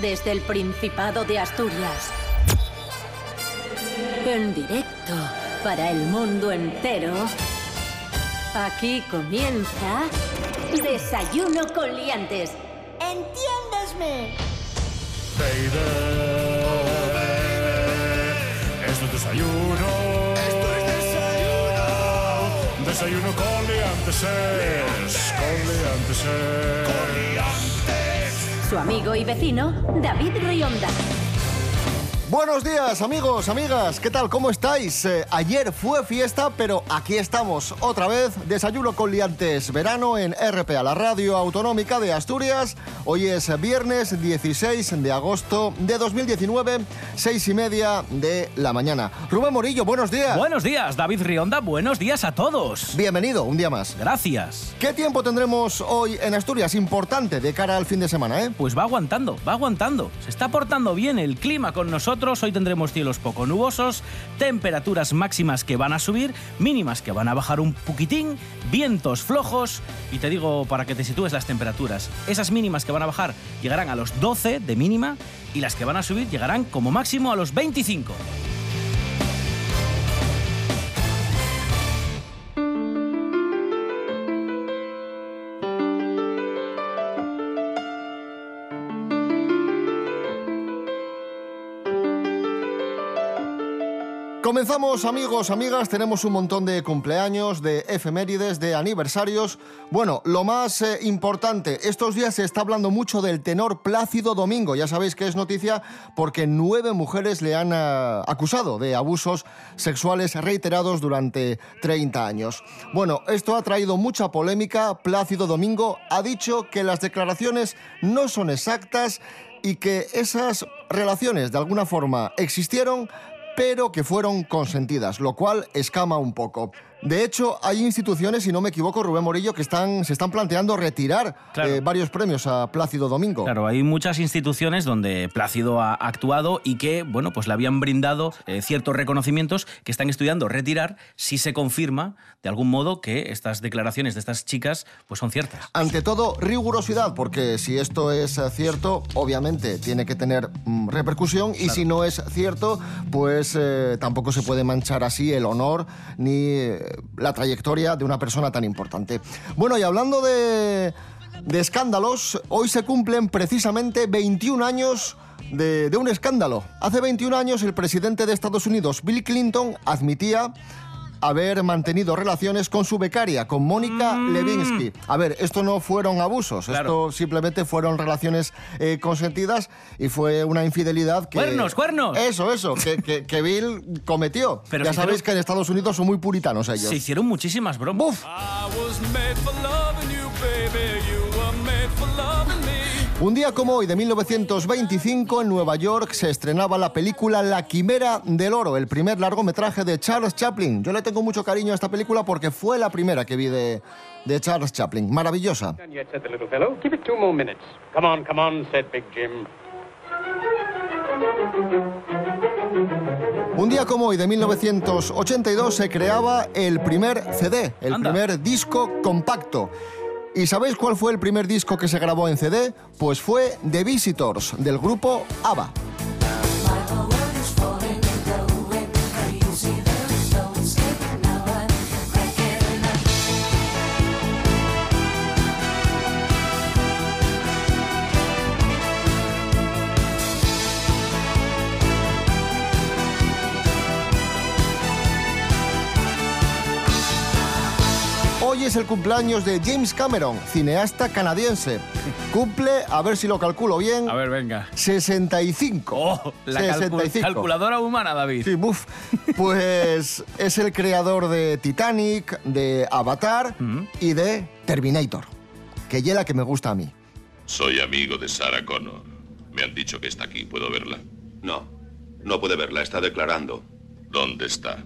desde el Principado de Asturias. En directo para el mundo entero. Aquí comienza Desayuno con Liantes. ¡Entiéndesme! Baby, oh baby, esto es desayuno. Esto es desayuno. Desayuno con liantes, es, con liantes. Su amigo y vecino, David Rionda. Buenos días amigos, amigas, ¿qué tal? ¿Cómo estáis? Eh, ayer fue fiesta, pero aquí estamos otra vez, desayuno con liantes, verano en RPA, la radio autonómica de Asturias. Hoy es viernes 16 de agosto de 2019, seis y media de la mañana. Rubén Morillo, buenos días. Buenos días, David Rionda, buenos días a todos. Bienvenido, un día más. Gracias. ¿Qué tiempo tendremos hoy en Asturias? Importante de cara al fin de semana, ¿eh? Pues va aguantando, va aguantando. Se está portando bien el clima con nosotros. Hoy tendremos cielos poco nubosos, temperaturas máximas que van a subir, mínimas que van a bajar un poquitín, vientos flojos. Y te digo para que te sitúes las temperaturas. Esas mínimas que van a bajar llegarán a los 12 de mínima y las que van a subir llegarán como máximo a los 25. Comenzamos amigos, amigas, tenemos un montón de cumpleaños, de efemérides, de aniversarios. Bueno, lo más eh, importante, estos días se está hablando mucho del tenor Plácido Domingo. Ya sabéis que es noticia porque nueve mujeres le han eh, acusado de abusos sexuales reiterados durante 30 años. Bueno, esto ha traído mucha polémica. Plácido Domingo ha dicho que las declaraciones no son exactas y que esas relaciones de alguna forma existieron, pero que fueron consentidas, lo cual escama un poco. De hecho, hay instituciones, si no me equivoco, Rubén Morillo, que están, se están planteando retirar Claro. eh, varios premios a Plácido Domingo. Claro, hay muchas instituciones donde Plácido ha actuado y que, bueno, pues le habían brindado eh, ciertos reconocimientos que están estudiando retirar si se confirma de algún modo que estas declaraciones de estas chicas pues son ciertas. Ante todo, rigurosidad, porque si esto es eh, cierto, obviamente tiene que tener mm, repercusión y si no es cierto, pues eh, tampoco se puede manchar así el honor ni la trayectoria de una persona tan importante. Bueno, y hablando de, de escándalos, hoy se cumplen precisamente 21 años de, de un escándalo. Hace 21 años el presidente de Estados Unidos, Bill Clinton, admitía haber mantenido relaciones con su becaria, con Mónica Levinsky. A ver, esto no fueron abusos, Mm. Claro. esto simplemente fueron relaciones eh, consentidas y fue una infidelidad que... ¡Cuernos, cuernos! Eso, eso, que, que- que Bill cometió. Pero ya si sabéis hicieron- que en Estados Unidos son muy puritanos ellos. Se hicieron muchísimas bromas. Un día como hoy de 1925 en Nueva York se estrenaba la película La Quimera del Oro, el primer largometraje de Charles Chaplin. Yo le tengo mucho cariño a esta película porque fue la primera que vi de, de Charles Chaplin. Maravillosa. Un día como hoy de 1982 se creaba el primer CD, el Anda. primer disco compacto. ¿Y sabéis cuál fue el primer disco que se grabó en CD? Pues fue The Visitors, del grupo ABBA. Es el cumpleaños de James Cameron, cineasta canadiense. Cumple, a ver si lo calculo bien, A ver, venga. 65. Oh, la calcu- 65. calculadora humana, David. Sí, buf. Pues es el creador de Titanic, de Avatar y de Terminator, que es la que me gusta a mí. Soy amigo de Sarah Connor. Me han dicho que está aquí. ¿Puedo verla? No, no puede verla, está declarando. ¿Dónde está?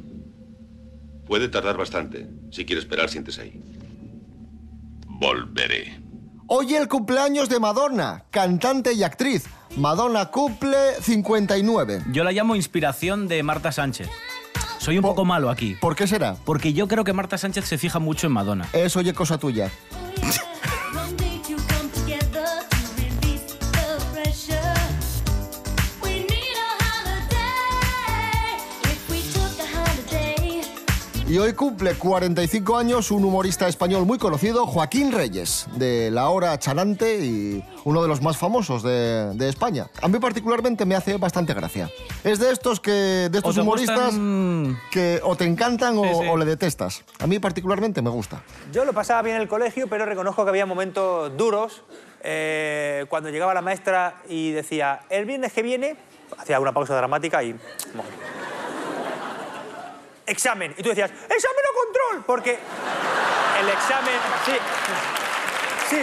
Puede tardar bastante. Si quiere esperar, siéntese ahí. Volveré. Hoy el cumpleaños de Madonna, cantante y actriz. Madonna cumple 59. Yo la llamo inspiración de Marta Sánchez. Soy un Po- poco malo aquí. ¿Por qué será? Porque yo creo que Marta Sánchez se fija mucho en Madonna. Es oye cosa tuya. Hoy cumple 45 años un humorista español muy conocido, Joaquín Reyes, de La Hora Charante y uno de los más famosos de, de España. A mí particularmente me hace bastante gracia. Es de estos que de estos humoristas gustan? que o te encantan o, Sí, sí. o le detestas. A mí particularmente me gusta. Yo lo pasaba bien en el colegio, pero reconozco que había momentos duros eh, cuando llegaba la maestra y decía, el viernes que viene, hacía una pausa dramática y... bueno, examen. Y tú decías, examen o control, porque el examen... Sí, sí.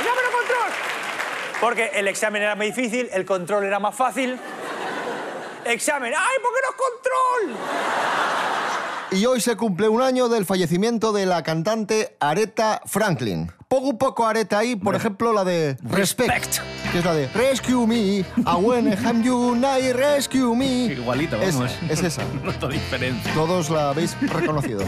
Examen o control. Porque el examen era muy difícil, el control era más fácil. Examen, ¡ay, por qué no es control! Y hoy se cumple un año del fallecimiento de la cantante Aretha Franklin. Pongo un poco Aretha ahí, por ejemplo, la de Respect, Respect. Que es la de Rescue Me, I wanna have you night, Rescue Me. Igualito, Es- vamos. es esa. No diferencia. Todos la habéis reconocido.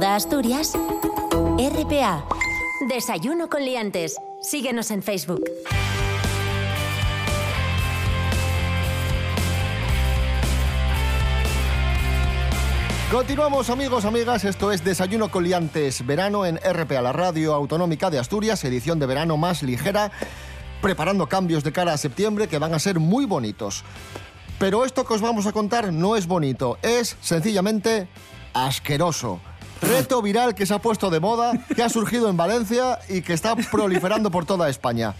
Toda Asturias, RPA. Desayuno con liantes. Síguenos en Facebook. Continuamos amigos, amigas, esto es Desayuno con Liantes, verano en RPA, la radio autonómica de Asturias, edición de verano más ligera, preparando cambios de cara a septiembre que van a ser muy bonitos. Pero esto que os vamos a contar no es bonito, es sencillamente asqueroso. Reto viral que se ha puesto de moda, que ha surgido en Valencia y que está proliferando por toda España.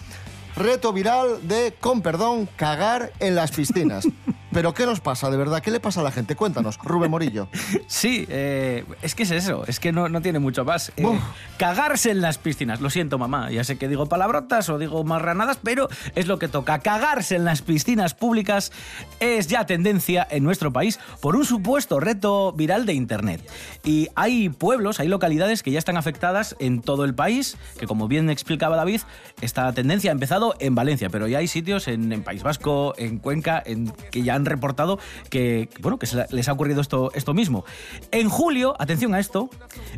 Reto viral de, con perdón, cagar en las piscinas. Pero ¿qué nos pasa de verdad? ¿Qué le pasa a la gente? Cuéntanos, Rubén Morillo. Sí, eh, es que es eso, es que no, no tiene mucho más. Eh, cagarse en las piscinas, lo siento mamá, ya sé que digo palabrotas o digo marranadas, pero es lo que toca. Cagarse en las piscinas públicas es ya tendencia en nuestro país por un supuesto reto viral de Internet. Y hay pueblos, hay localidades que ya están afectadas en todo el país, que como bien explicaba David, esta tendencia ha empezado en Valencia, pero ya hay sitios en, en País Vasco, en Cuenca, en, que ya han reportado que, bueno, que se les ha ocurrido esto, esto mismo. En julio, atención a esto,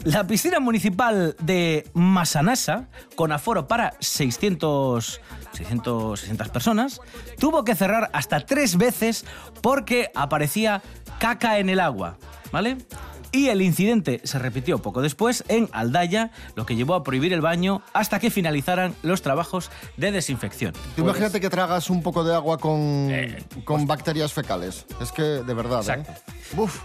la piscina municipal de Masanasa, con aforo para 600, 660 personas, tuvo que cerrar hasta tres veces porque aparecía caca en el agua. ¿vale? Y el incidente se repitió poco después en Aldaya, lo que llevó a prohibir el baño hasta que finalizaran los trabajos de desinfección. Tú imagínate que tragas un poco de agua con, Eh, con bacterias fecales. Es que, de verdad, Exacto. ¿eh? Uf.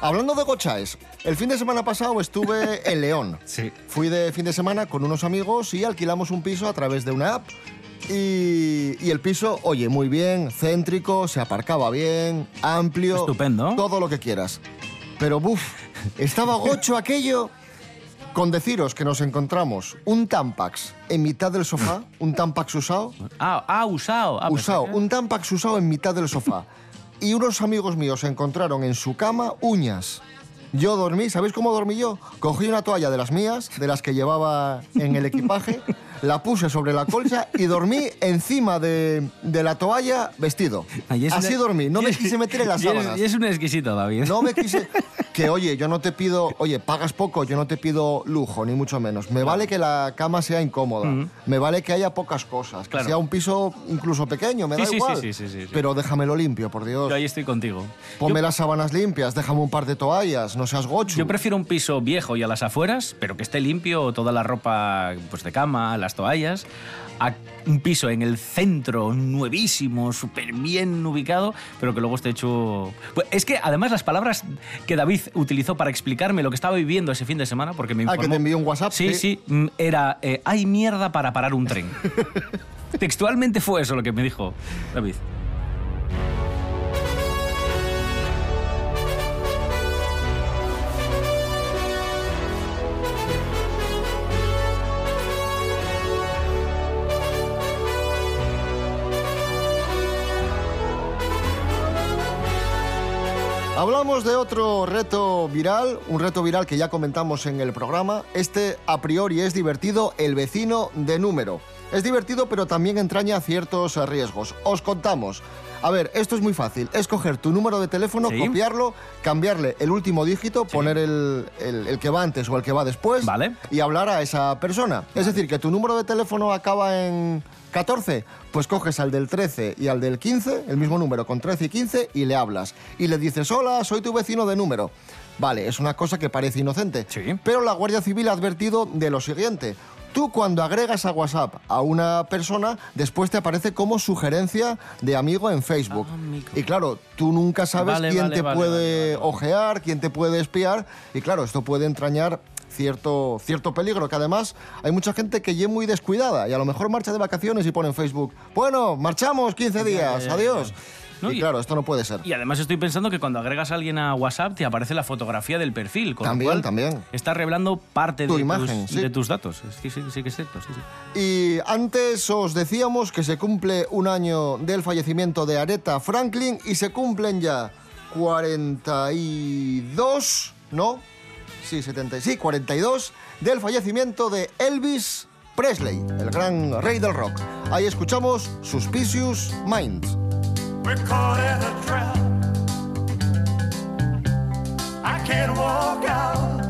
Hablando de gochaes, el fin de semana pasado estuve en León. Sí. Fui de fin de semana con unos amigos y alquilamos un piso a través de una app. Y, y el piso, oye, muy bien, céntrico, se aparcaba bien, amplio. Estupendo. Todo lo que quieras. Pero, buf, estaba gocho aquello. Con deciros que nos encontramos un Tampax en mitad del sofá, un Tampax usado, Ah, ah usado. Ah, usado, un Tampax usado en mitad del sofá. Y unos amigos míos encontraron en su cama uñas. Yo dormí, ¿sabéis cómo dormí yo? Cogí una toalla de las mías, de las que llevaba en el equipaje, la puse sobre la colcha y dormí encima de, de la toalla vestido. Ay, es Así una- dormí, no me quise meter en las y sábanas. Y es un exquisito, David. No me quise... Que oye, yo no te pido... Oye, pagas poco, yo no te pido lujo, ni mucho menos. Me vale que la cama sea incómoda. Me vale que haya pocas cosas. Que Claro. sea un piso incluso pequeño, me Sí, da sí, igual. sí, sí, sí, sí. Pero déjamelo limpio, por Dios. Yo ahí estoy contigo. Ponme las sábanas limpias, déjame un par de toallas, no seas gocho. Yo prefiero un piso viejo y a las afueras, pero que esté limpio, toda la ropa pues, de cama, las toallas, a un piso en el centro, nuevísimo, súper bien ubicado, pero que luego esté hecho... Pues es que además las palabras que David utilizó para explicarme lo que estaba viviendo ese fin de semana, porque me Ah, informó... que te envió un WhatsApp. Sí, sí, mm, era, eh, hay mierda para parar un tren. Textualmente fue eso lo que me dijo David. Hablamos de otro reto viral, un reto viral que ya comentamos en el programa. Este a priori es divertido, el vecino de número. Es divertido pero también entraña ciertos riesgos. Os contamos. A ver, esto es muy fácil. Es coger tu número de teléfono, Sí. copiarlo, cambiarle el último dígito, poner el, el- el que va antes o el que va después Vale. y hablar a esa persona. Es decir, que tu número de teléfono acaba en 14, pues coges al del 13 y al del 15, el mismo número con 13 y 15, y le hablas. Y le dices, hola, soy tu vecino de número. Vale, es una cosa que parece inocente. Sí. Pero la Guardia Civil ha advertido de lo siguiente. Tú cuando agregas a WhatsApp a una persona, después te aparece como sugerencia de amigo en Facebook. Ah, amigo. Y claro, tú nunca sabes Vale, quién vale, te vale, puede ojear, quién te puede espiar. Y claro, esto puede entrañar cierto, cierto peligro, que además hay mucha gente que ya muy descuidada y a lo mejor marcha de vacaciones y pone en Facebook, bueno, marchamos 15 días, ya, ya, adiós. ya. No, y, y- claro, esto no puede ser. Y además estoy pensando que cuando agregas a alguien a WhatsApp te aparece la fotografía del perfil. Con lo También, cual también. Está revelando parte Tu de, imagen, tus, sí. de tus datos. Sí, sí, sí que es cierto. Sí, sí. Y antes os decíamos que se cumple un año del fallecimiento de Aretha Franklin y se cumplen ya 42, ¿no? Sí, 70, sí, 42 del fallecimiento de Elvis Presley, el gran rey del rock. Ahí escuchamos Suspicious Minds. We're caught in a trap. I can't walk out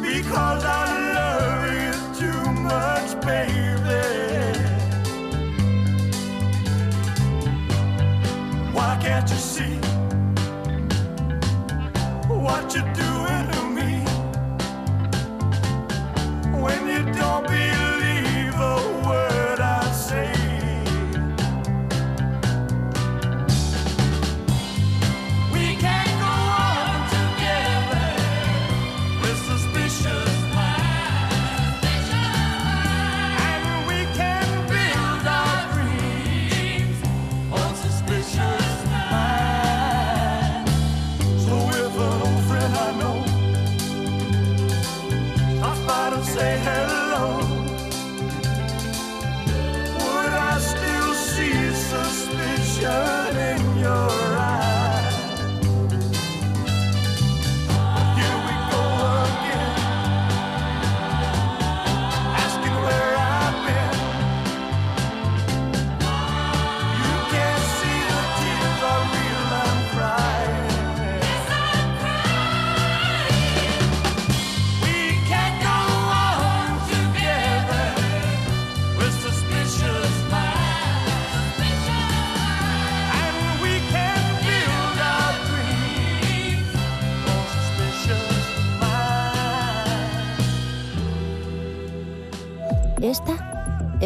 because I love you too much, baby. Why can't you see what you're doing to me when you don't believe say hello.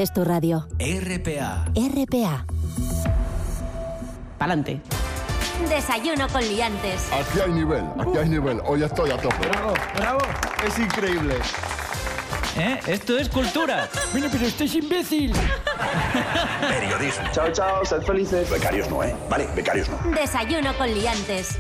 Es tu radio. RPA. RPA. Pa'lante. Desayuno con liantes. Aquí hay nivel, aquí hay nivel. Hoy estoy a tope. Bravo, bravo. Es increíble. ¿Eh? Esto es cultura. Bueno, pero esto es imbécil. Periodismo. Chao, chao, sed felices. Becarios no, ¿eh? Vale, becarios no. Desayuno con liantes.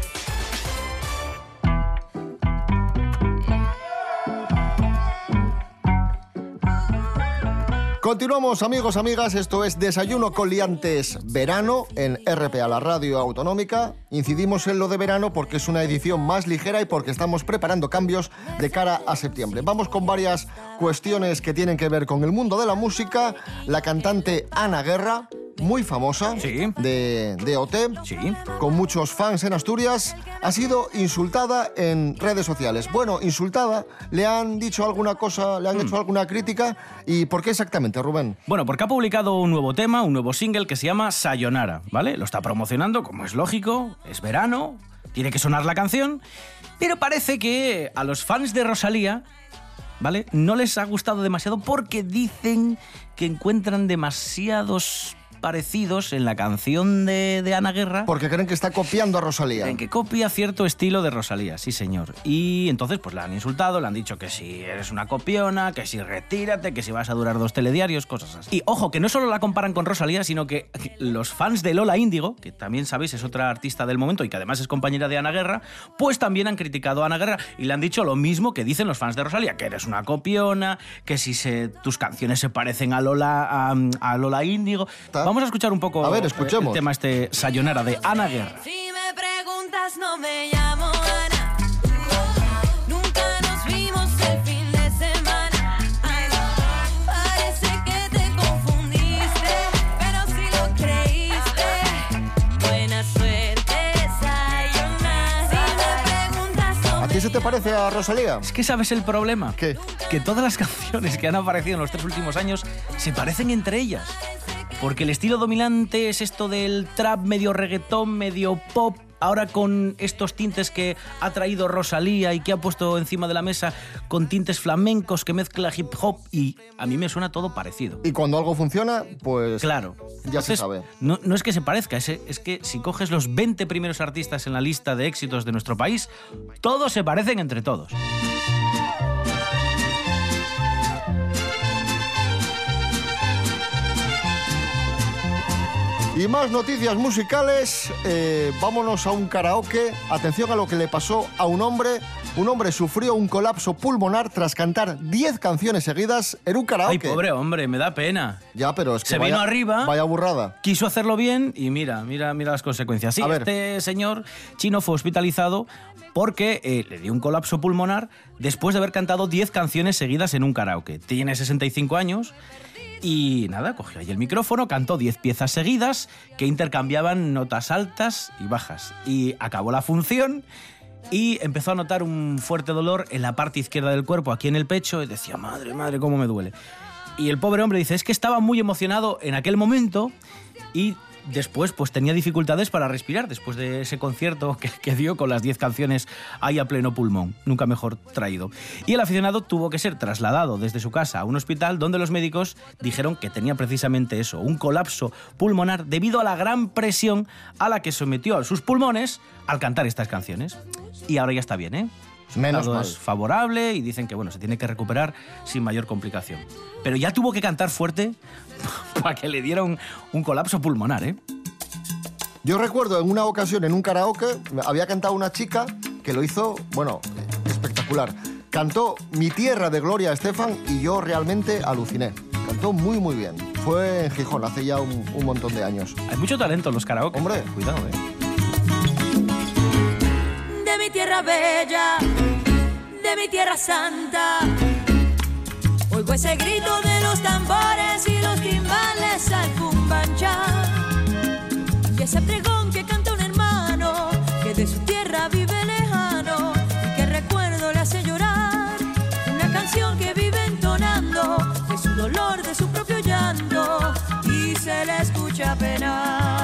Continuamos amigos, amigas, esto es Desayuno con Liantes Verano en RPA, la radio autonómica. Incidimos en lo de verano porque es una edición más ligera y porque estamos preparando cambios de cara a septiembre. Vamos con varias cuestiones que tienen que ver con el mundo de la música. La cantante Ana Guerra, muy famosa, Sí. de, de OT, Sí. con muchos fans en Asturias, ha sido insultada en redes sociales. Bueno, insultada, le han dicho alguna cosa, le han hecho alguna crítica. ¿Y por qué exactamente, Rubén? Bueno, porque ha publicado un nuevo tema, un nuevo single que se llama Sayonara, ¿vale? Lo está promocionando, como es lógico, es verano, tiene que sonar la canción, pero parece que a los fans de Rosalía, ¿vale? No les ha gustado demasiado porque dicen que encuentran demasiados parecidos en la canción de, de Ana Guerra. Porque creen que está copiando a Rosalía. En que copia cierto estilo de Rosalía, sí señor. Y entonces pues la han insultado, le han dicho que si eres una copiona, que si retírate, que si vas a durar dos telediarios, cosas así. Y ojo, que no solo la comparan con Rosalía, sino que los fans de Lola Índigo, que también sabéis es otra artista del momento y que además es compañera de Ana Guerra, pues también han criticado a Ana Guerra y le han dicho lo mismo que dicen los fans de Rosalía, que eres una copiona, que si se- tus canciones se parecen a Lola, a, a Lola Índigo. Vamos a escuchar un poco A ver, escuchemos. el tema este Sayonara de Ana Guerra. Si me preguntas, no me llamo Ana. Nunca nos vimos el fin de semana. Parece que te confundiste, pero si lo creíste, buena suerte, sayonara. Si me preguntas, no ¿A ti se te parece a Rosalía? Es que sabes el problema. ¿Qué? Que todas las canciones que han aparecido en los tres últimos años se parecen entre ellas. Porque el estilo dominante es esto del trap medio reggaetón, medio pop. Ahora con estos tintes que ha traído Rosalía y que ha puesto encima de la mesa con tintes flamencos que mezcla hip hop y a mí me suena todo parecido. Y cuando algo funciona, pues Claro. ya se sabe. No, no es que se parezca, es, es que si coges los 20 primeros artistas en la lista de éxitos de nuestro país, todos se parecen entre todos. Y más noticias musicales, eh, vámonos a un karaoke. Atención a lo que le pasó a un hombre. Un hombre sufrió un colapso pulmonar tras cantar 10 canciones seguidas en un karaoke. Ay, pobre hombre, me da pena. Ya, pero es que Se vaya- vino arriba. Vaya burrada. Quiso hacerlo bien y mira, mira, mira las consecuencias. Sí, A ver. este señor chino fue hospitalizado porque eh, le dio un colapso pulmonar después de haber cantado 10 canciones seguidas en un karaoke. Tiene 65 años y nada, cogió ahí el micrófono, cantó 10 piezas seguidas que intercambiaban notas altas y bajas. Y acabó la función y empezó a notar un fuerte dolor en la parte izquierda del cuerpo, aquí en el pecho, y decía, madre, madre, cómo me duele. Y el pobre hombre dice, es que estaba muy emocionado en aquel momento y después pues tenía dificultades para respirar después de ese concierto que, dio con las 10 canciones ahí a pleno pulmón, nunca mejor traído. Y el aficionado tuvo que ser trasladado desde su casa a un hospital donde los médicos dijeron que tenía precisamente eso, un colapso pulmonar debido a la gran presión a la que sometió a sus pulmones al cantar estas canciones. Y ahora ya está bien, ¿eh? Menos es favorable y dicen que bueno, se tiene que recuperar sin mayor complicación. Pero ya tuvo que cantar fuerte para que le diera un, un colapso pulmonar, ¿eh? Yo recuerdo en una ocasión en un karaoke, había cantado una chica que lo hizo, bueno, espectacular. Cantó Mi Tierra de Gloria Estefan y yo realmente aluciné. Cantó muy, muy bien. Fue en Gijón hace ya un, un montón de años. Hay mucho talento en los karaoke. Hombre. Cuidado, ¿eh? De mi tierra bella, de mi tierra santa. Oigo ese grito de los tambores y los timbales al cumbancha. Y ese pregón que canta un hermano que de su tierra vive lejano y que recuerdo le hace llorar. Una canción que vive entonando de su dolor, de su propio llanto y se le escucha penar.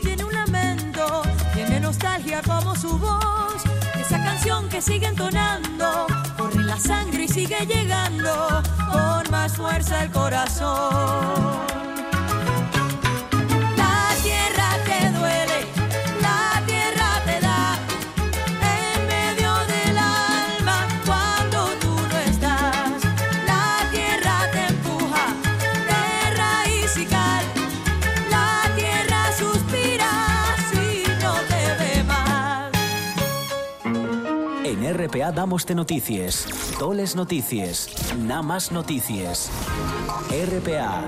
Tiene un lamento, tiene nostalgia como su voz. Esa canción que sigue entonando, corre la sangre y sigue llegando con más fuerza el corazón. RPA damos de noticias, toles noticias, nada más noticias. RPA,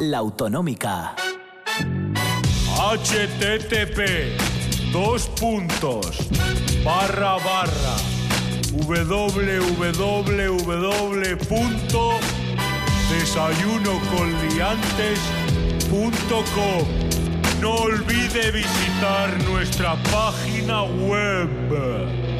la autonómica. http dos puntos barra barra www.desayunoconliantes.com No olvide visitar nuestra página web.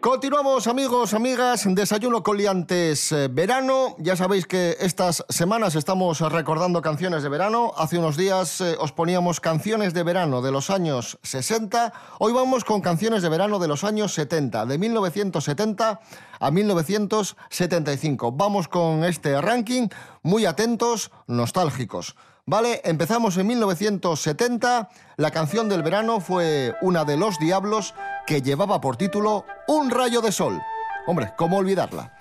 Continuamos amigos, amigas, desayuno coliantes eh, verano. Ya sabéis que estas semanas estamos recordando canciones de verano. Hace unos días eh, os poníamos canciones de verano de los años 60. Hoy vamos con canciones de verano de los años 70, de 1970 a 1975. Vamos con este ranking, muy atentos, nostálgicos. Vale, empezamos en 1970. La canción del verano fue una de Los Diablos que llevaba por título Un rayo de sol. Hombre, ¿cómo olvidarla?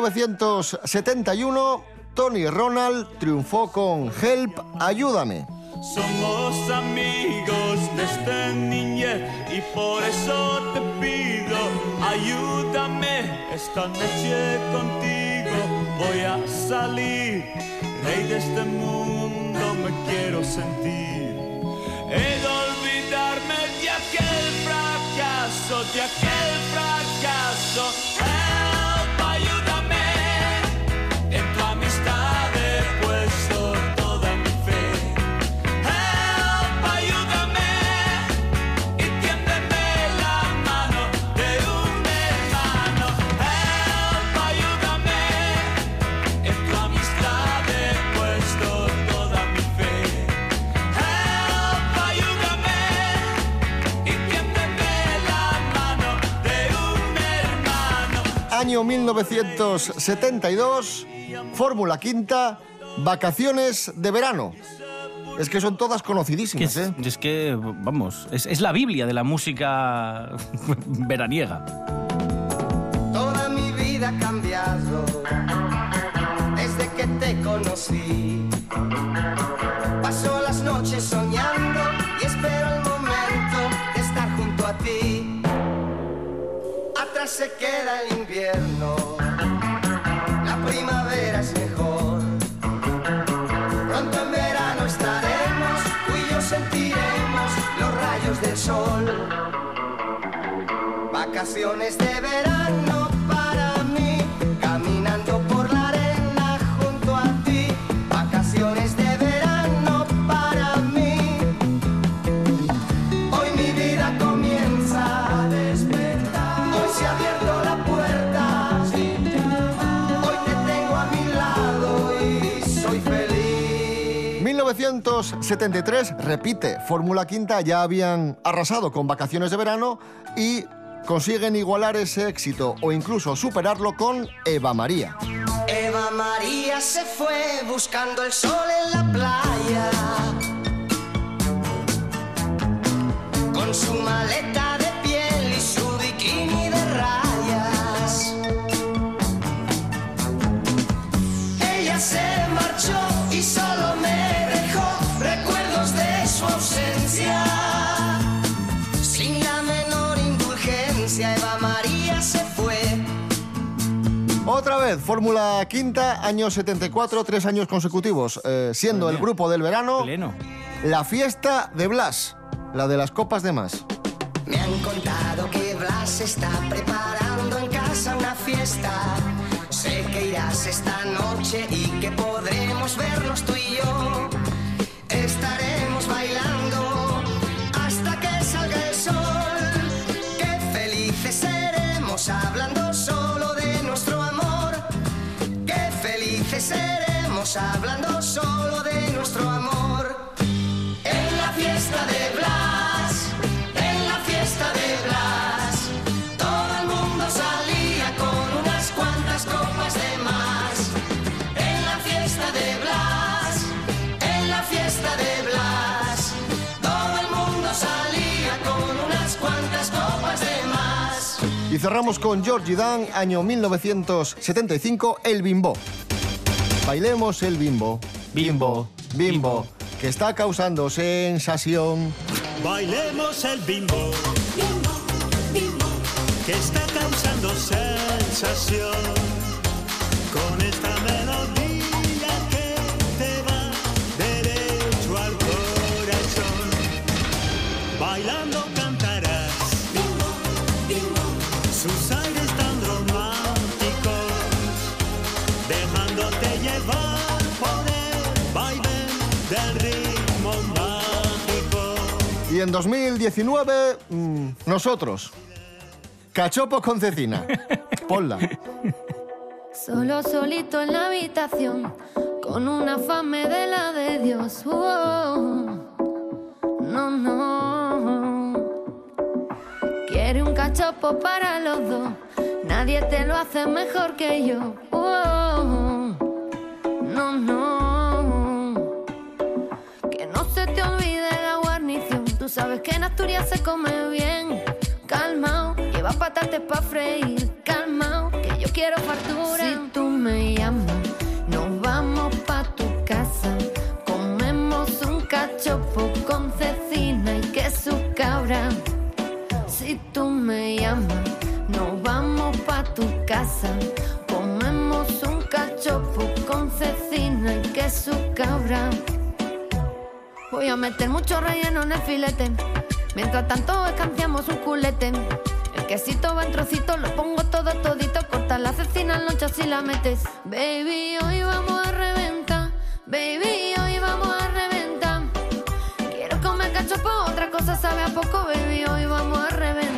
1971, Tony Ronald triunfó con Help, Ayúdame. Somos amigos desde niñez y por eso te pido, ayúdame esta noche contigo. Voy a salir, rey de este mundo me quiero sentir. He de olvidarme de aquel fracaso, de aquel fracaso. Año 1972, Fórmula Quinta, Vacaciones de verano. Es que son todas conocidísimas, ¿eh? Es que, vamos, es, es la Biblia de la música veraniega. Toda mi vida ha cambiado desde que te conocí. Se queda el invierno, la primavera es mejor. Pronto en verano estaremos, tú y yo sentiremos los rayos del sol. Vacaciones de verano 1973, repite, Fórmula Quinta ya habían arrasado con Vacaciones de verano y consiguen igualar ese éxito o incluso superarlo con Eva María. Eva María se fue buscando el sol en la playa. Vez, Fórmula Quinta, año 74, tres años consecutivos, eh, siendo el grupo del verano la fiesta de Blas, la de las copas de más. Me han contado que Blas está preparando en casa una fiesta. Sé que irás esta noche y que podremos vernos tú y seremos hablando solo de nuestro amor. En la fiesta de Blas, en la fiesta de Blas, todo el mundo salía con unas cuantas copas de más. En la fiesta de Blas, en la fiesta de Blas, todo el mundo salía con unas cuantas copas de más. Y cerramos con Georgie Dan, año 1975, El Bimbo. Bailemos el bimbo, bimbo, bimbo, que está causando sensación. Bailemos el bimbo, que está causando sensación en 2019, mm, nosotros. Cachopo con cecina. Ponla. Solo solito en la habitación, con una fame de la de Dios. Oh, no, no. Quiere un cachopo para los dos, nadie te lo hace mejor que yo. Oh, no, no. Sabes que en Asturias se come bien. Calmao, lleva patates pa' freír. Calmao, que yo quiero fartura. Si tú me llamas, nos vamos pa' tu casa. Comemos un cachopo con cecina y queso cabra. Si tú me llamas, meter mucho relleno en el filete. Mientras tanto escanciamos un culete. El quesito va en trocitos, lo pongo todo todito. Corta la cecina en lonchas y la metes. Baby, hoy vamos a reventar. Baby, hoy vamos a reventar. Quiero comer cachopo, otra cosa sabe a poco. Baby, hoy vamos a reventar.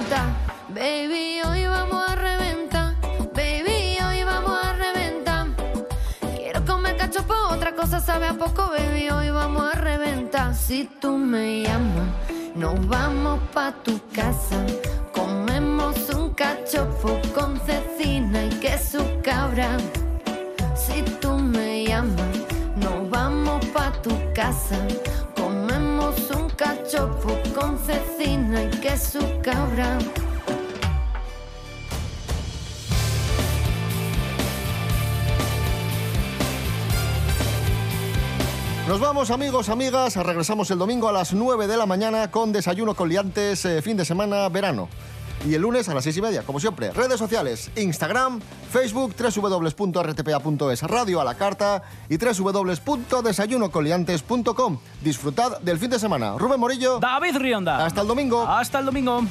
Cosa sabe a poco, baby. Hoy vamos a reventar. Si tú me llamas, nos vamos pa' tu casa. Comemos un cachopo con cecina y queso cabra. Si tú me llamas, nos vamos pa' tu casa. Comemos un cachopo con cecina y queso cabra. Nos vamos amigos, amigas, regresamos el domingo a las 9 de la mañana con desayuno con liantes, eh, fin de semana, verano. Y el lunes a las 6 y media, como siempre. Redes sociales, Instagram, Facebook, www.rtpa.es, radio a la carta y www.desayunocoliantes.com. Disfrutad del fin de semana. Rubén Morillo. David Rionda. Hasta el domingo. Hasta el domingo.